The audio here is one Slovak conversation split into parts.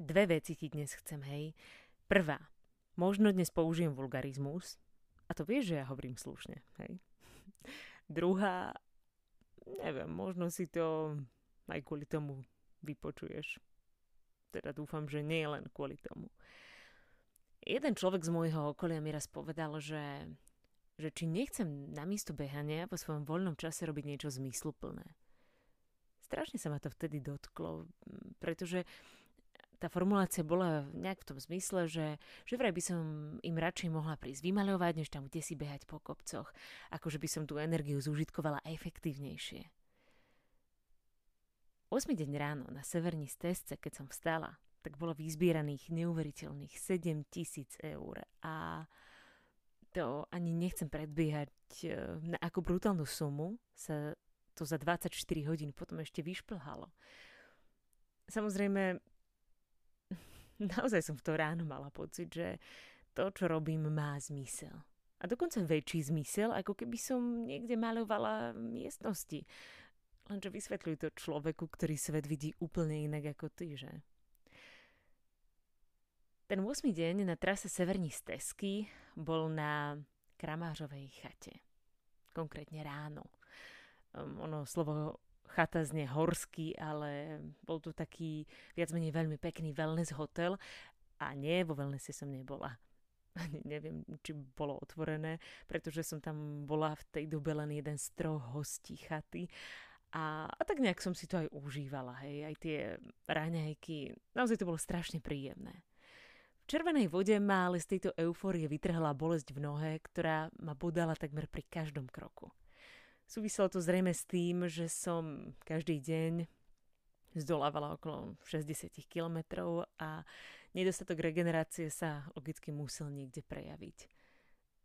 dve veci ti dnes chcem, hej. Prvá, možno dnes použijem vulgarizmus, a to vieš, že ja hovorím slušne, hej. Druhá, neviem, možno si to aj kvôli tomu vypočuješ. Teda dúfam, že nie len kvôli tomu. Jeden človek z môjho okolia mi raz povedal, že, že či nechcem namiesto behania vo svojom voľnom čase robiť niečo zmysluplné. Strašne sa ma to vtedy dotklo, pretože tá formulácia bola nejak v tom zmysle, že, že vraj by som im radšej mohla prísť vymaľovať, než tam kde si behať po kopcoch. Akože by som tú energiu zúžitkovala efektívnejšie. 8 deň ráno na severní stezce, keď som vstala, tak bolo vyzbieraných neuveriteľných 7 tisíc eur a to ani nechcem predbiehať, e, na akú brutálnu sumu sa to za 24 hodín potom ešte vyšplhalo. Samozrejme, naozaj som v to ráno mala pocit, že to, čo robím, má zmysel. A dokonca väčší zmysel, ako keby som niekde malovala miestnosti. Lenže vysvetľuj to človeku, ktorý svet vidí úplne inak ako ty, že? Ten 8. deň na trase Severní stezky bol na Kramářovej chate. Konkrétne ráno. Um, ono slovo chata znie horský, ale bol to taký viac menej veľmi pekný wellness hotel a nie, vo wellnesse som nebola. Neviem, či bolo otvorené, pretože som tam bola v tej dobe len jeden z troch hostí chaty a, a tak nejak som si to aj užívala, hej, aj tie ráňajky, naozaj to bolo strašne príjemné. V červenej vode ma ale z tejto eufórie vytrhla bolesť v nohe, ktorá ma bodala takmer pri každom kroku. Súviselo to zrejme s tým, že som každý deň zdolávala okolo 60 kilometrov a nedostatok regenerácie sa logicky musel niekde prejaviť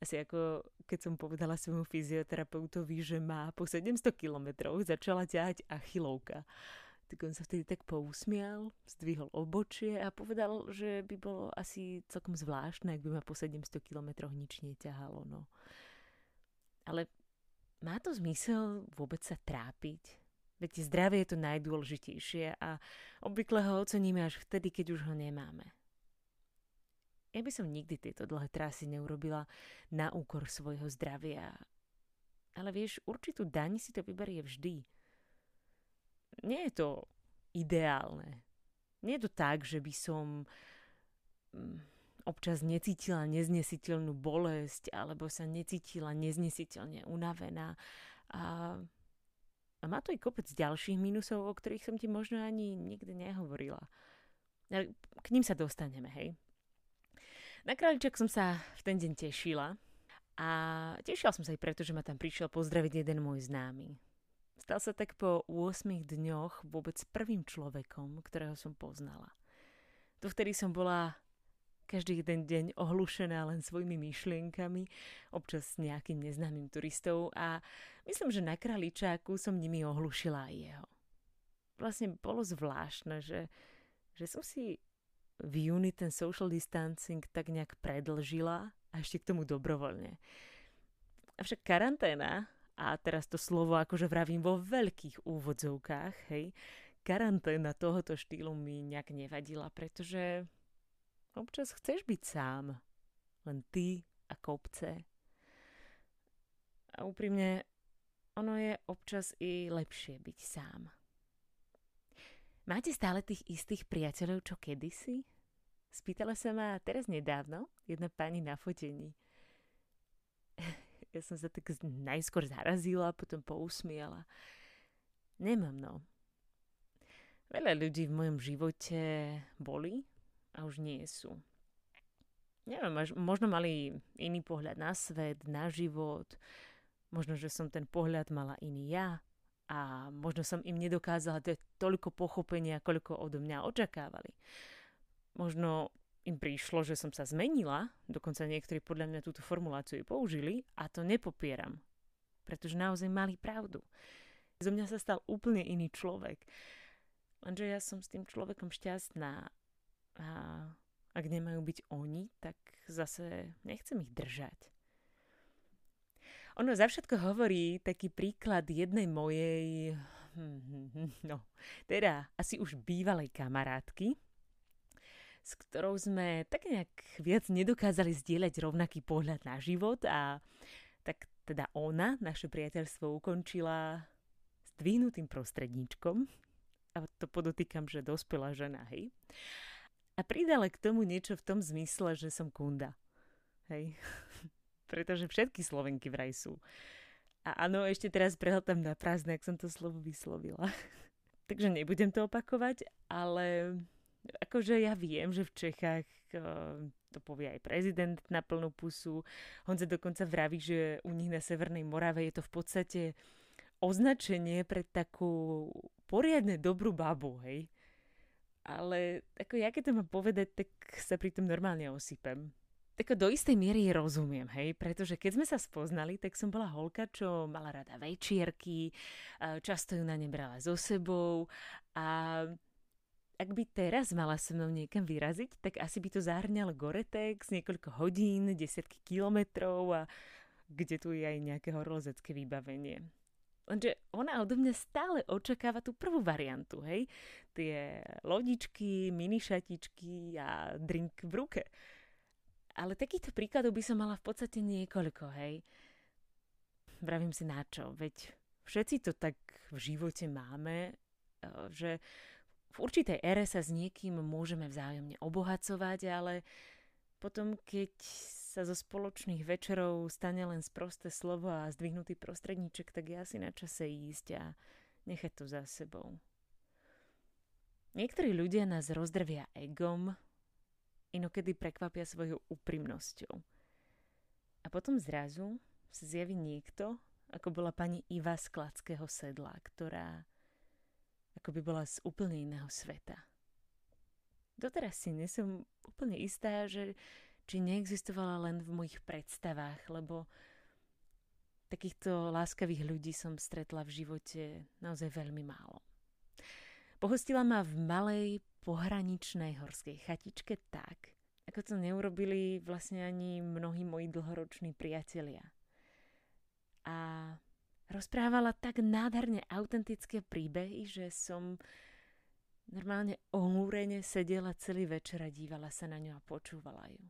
asi ako keď som povedala svojmu fyzioterapeutovi, že má po 700 kilometroch začala ťahať achilovka. Tak on sa vtedy tak pousmial, zdvihol obočie a povedal, že by bolo asi celkom zvláštne, ak by ma po 700 kilometroch nič neťahalo. No. Ale má to zmysel vôbec sa trápiť? Veď zdravie je to najdôležitejšie a obvykle ho oceníme až vtedy, keď už ho nemáme. Ja by som nikdy tieto dlhé trasy neurobila na úkor svojho zdravia. Ale vieš, určitú daň si to vyberie vždy. Nie je to ideálne. Nie je to tak, že by som mm, občas necítila neznesiteľnú bolesť alebo sa necítila neznesiteľne unavená. A, a má to aj kopec ďalších minusov, o ktorých som ti možno ani nikdy nehovorila. Ale k ním sa dostaneme, hej. Na kráľičak som sa v ten deň tešila a tešila som sa aj preto, že ma tam prišiel pozdraviť jeden môj známy. Stal sa tak po 8 dňoch vôbec prvým človekom, ktorého som poznala. Vtedy som bola každý jeden deň ohlušená len svojimi myšlienkami, občas nejakým neznámym turistov a myslím, že na králičáku som nimi ohlušila aj jeho. Vlastne bolo zvláštne, že, že som si v júni ten social distancing tak nejak predlžila a ešte k tomu dobrovoľne. Avšak karanténa, a teraz to slovo akože vravím vo veľkých úvodzovkách, hej, karanténa tohoto štýlu mi nejak nevadila, pretože občas chceš byť sám. Len ty a kopce. A úprimne, ono je občas i lepšie byť sám. Máte stále tých istých priateľov, čo kedysi? Spýtala sa ma teraz nedávno jedna pani na fotení. Ja som sa tak najskôr zarazila, potom pousmiala. Nemám, no. Veľa ľudí v mojom živote boli a už nie sú. Neviem, možno mali iný pohľad na svet, na život, možno, že som ten pohľad mala iný ja, a možno som im nedokázala dať toľko pochopenia, koľko odo mňa očakávali. Možno im prišlo, že som sa zmenila, dokonca niektorí podľa mňa túto formuláciu použili a to nepopieram, pretože naozaj mali pravdu. Zo mňa sa stal úplne iný človek. Lenže ja som s tým človekom šťastná a ak nemajú byť oni, tak zase nechcem ich držať. Ono za všetko hovorí taký príklad jednej mojej, no, teda asi už bývalej kamarátky, s ktorou sme tak nejak viac nedokázali zdieľať rovnaký pohľad na život a tak teda ona naše priateľstvo ukončila s dvihnutým prostredníčkom. A to podotýkam, že dospela žena, hej. A pridala k tomu niečo v tom zmysle, že som kunda. Hej. Pretože všetky Slovenky vraj sú. A áno, ešte teraz prehľadám na prázdne, ak som to slovo vyslovila. Takže nebudem to opakovať, ale akože ja viem, že v Čechách uh, to povie aj prezident na plnú pusu. Honza dokonca vraví, že u nich na Severnej Morave je to v podstate označenie pre takú poriadne dobrú babu, hej. Ale ako ja keď to mám povedať, tak sa pri tom normálne osypem. Tak do istej miery rozumiem, hej, pretože keď sme sa spoznali, tak som bola holka, čo mala rada večierky, často ju na ne brala so sebou a ak by teraz mala so mnou niekam vyraziť, tak asi by to zahrňal Goretex, niekoľko hodín, desiatky kilometrov a kde tu je aj nejaké horolezecké vybavenie. Lenže ona odo mňa stále očakáva tú prvú variantu, hej? Tie lodičky, minišatičky a drink v ruke. Ale takýchto príkladov by som mala v podstate niekoľko, hej. Vravím si na čo, veď všetci to tak v živote máme, eh, že v určitej ére sa s niekým môžeme vzájomne obohacovať, ale potom, keď sa zo spoločných večerov stane len sprosté slovo a zdvihnutý prostredníček, tak je asi na čase ísť a nechať to za sebou. Niektorí ľudia nás rozdrvia egom, inokedy prekvapia svojou úprimnosťou. A potom zrazu sa zjaví niekto, ako bola pani Iva z Kladského sedla, ktorá ako by bola z úplne iného sveta. Doteraz si nesom úplne istá, že či neexistovala len v mojich predstavách, lebo takýchto láskavých ľudí som stretla v živote naozaj veľmi málo. Pohostila ma v malej pohraničnej horskej chatičke tak, ako to neurobili vlastne ani mnohí moji dlhoroční priatelia. A rozprávala tak nádherne autentické príbehy, že som normálne ohúrene sedela celý večer a dívala sa na ňu a počúvala ju.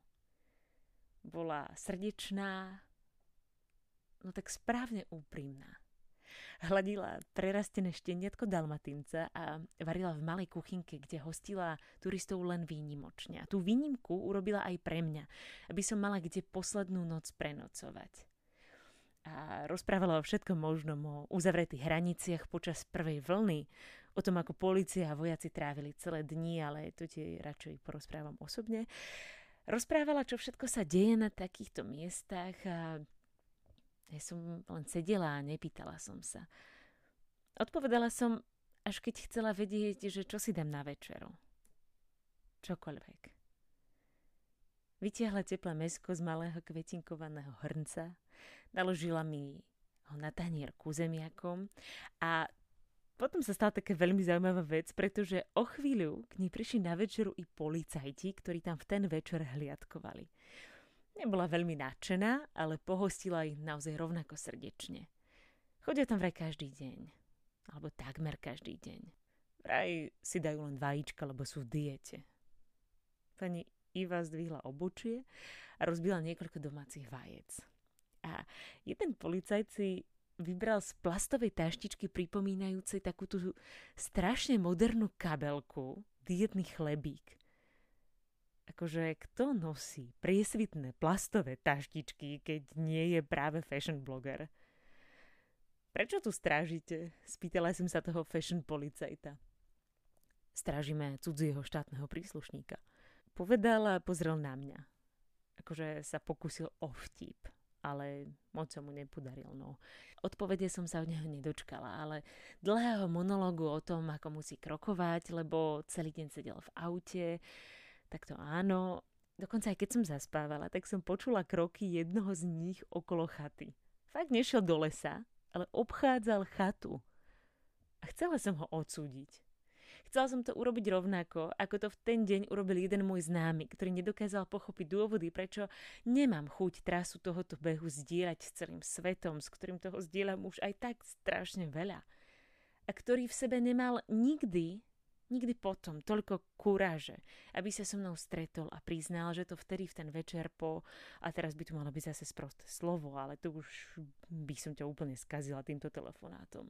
Bola srdečná, no tak správne úprimná. Hladila prerastené šteniatko dalmatinca a varila v malej kuchynke, kde hostila turistov len výnimočne. A tú výnimku urobila aj pre mňa, aby som mala kde poslednú noc prenocovať. A rozprávala o všetkom možnom, o uzavretých hraniciach počas prvej vlny, o tom, ako policia a vojaci trávili celé dni, ale to ti radšej porozprávam osobne. Rozprávala, čo všetko sa deje na takýchto miestach a ja som len sedela a nepýtala som sa. Odpovedala som, až keď chcela vedieť, že čo si dám na večeru. Čokoľvek. Vytiahla teplé mesko z malého kvetinkovaného hrnca, naložila mi ho na tanier ku zemiakom a potom sa stala taká veľmi zaujímavá vec, pretože o chvíľu k nej prišli na večeru i policajti, ktorí tam v ten večer hliadkovali. Nebola veľmi nadšená, ale pohostila ich naozaj rovnako srdečne. Chodia tam vraj každý deň. Alebo takmer každý deň. Vraj si dajú len vajíčka, lebo sú v diete. Pani Iva zdvihla obočie a rozbila niekoľko domácich vajec. A jeden policajt si vybral z plastovej taštičky pripomínajúcej takú tú strašne modernú kabelku dietný chlebík akože kto nosí priesvitné plastové taštičky, keď nie je práve fashion blogger? Prečo tu strážite? Spýtala som sa toho fashion policajta. Strážime cudzieho štátneho príslušníka. Povedal a pozrel na mňa. Akože sa pokusil o vtip, ale moc sa mu nepodaril. No. Odpovede som sa od neho nedočkala, ale dlhého monológu o tom, ako musí krokovať, lebo celý deň sedel v aute, tak to áno. Dokonca aj keď som zaspávala, tak som počula kroky jednoho z nich okolo chaty. Fakt nešiel do lesa, ale obchádzal chatu. A chcela som ho odsúdiť. Chcela som to urobiť rovnako, ako to v ten deň urobil jeden môj známy, ktorý nedokázal pochopiť dôvody, prečo nemám chuť trasu tohoto behu zdieľať s celým svetom, s ktorým toho zdieľam už aj tak strašne veľa. A ktorý v sebe nemal nikdy Nikdy potom toľko kúraže, aby sa so mnou stretol a priznal, že to vtedy v ten večer po... A teraz by tu malo byť zase sprosté slovo, ale tu už by som ťa úplne skazila týmto telefonátom.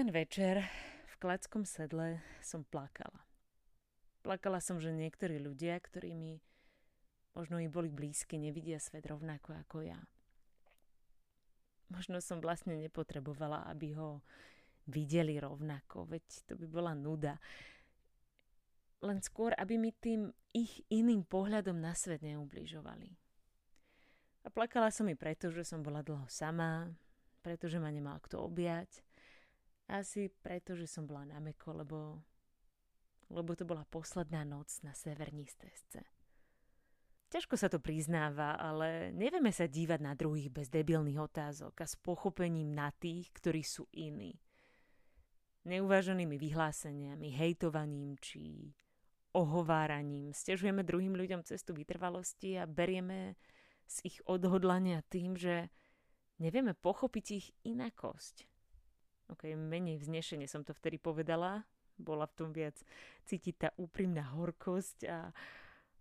Ten večer v klackom sedle som plakala. Plakala som, že niektorí ľudia, ktorí možno i boli blízky, nevidia svet rovnako ako ja. Možno som vlastne nepotrebovala, aby ho videli rovnako, veď to by bola nuda. Len skôr, aby mi tým ich iným pohľadom na svet neubližovali. A plakala som i preto, že som bola dlho sama, pretože ma nemal kto objať. Asi preto, že som bola na meko, lebo, lebo to bola posledná noc na severní stezce. Ťažko sa to priznáva, ale nevieme sa dívať na druhých bez debilných otázok a s pochopením na tých, ktorí sú iní neuváženými vyhláseniami, hejtovaním či ohováraním stežujeme druhým ľuďom cestu vytrvalosti a berieme z ich odhodlania tým, že nevieme pochopiť ich inakosť. Ok, menej vznešenie som to vtedy povedala, bola v tom viac cítiť tá úprimná horkosť a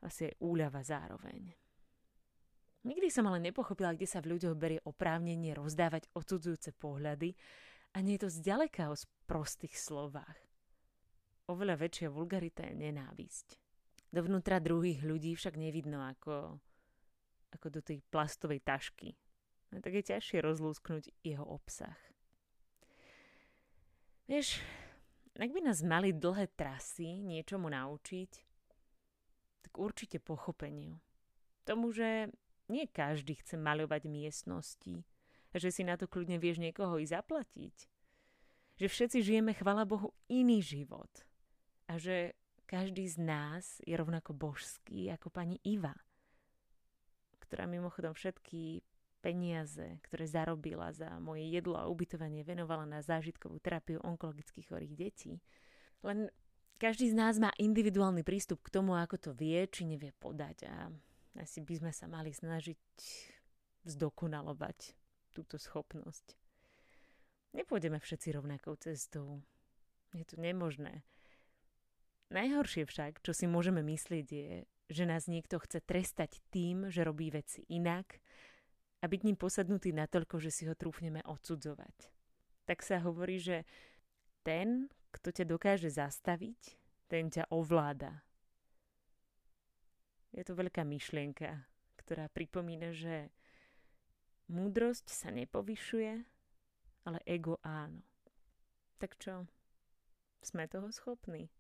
asi aj úľava zároveň. Nikdy som ale nepochopila, kde sa v ľuďoch berie oprávnenie rozdávať odsudzujúce pohľady a nie je to zďaleka o prostých slovách. Oveľa väčšia vulgarita je nenávisť. Dovnútra druhých ľudí však nevidno ako, ako do tej plastovej tašky. A tak je ťažšie rozlúsknuť jeho obsah. Vieš, ak by nás mali dlhé trasy niečomu naučiť, tak určite pochopeniu. Tomu, že nie každý chce maľovať miestnosti, že si na to kľudne vieš niekoho i zaplatiť. Že všetci žijeme, chvala Bohu, iný život. A že každý z nás je rovnako božský ako pani Iva, ktorá mimochodom všetky peniaze, ktoré zarobila za moje jedlo a ubytovanie, venovala na zážitkovú terapiu onkologických chorých detí. Len každý z nás má individuálny prístup k tomu, ako to vie, či nevie podať a asi by sme sa mali snažiť zdokonalovať túto schopnosť. Nepôjdeme všetci rovnakou cestou. Je to nemožné. Najhoršie však, čo si môžeme myslieť, je, že nás niekto chce trestať tým, že robí veci inak a byť ním posadnutý natoľko, že si ho trúfneme odsudzovať. Tak sa hovorí, že ten, kto ťa dokáže zastaviť, ten ťa ovláda. Je to veľká myšlienka, ktorá pripomína, že Múdrosť sa nepovyšuje, ale ego áno. Tak čo? Sme toho schopní?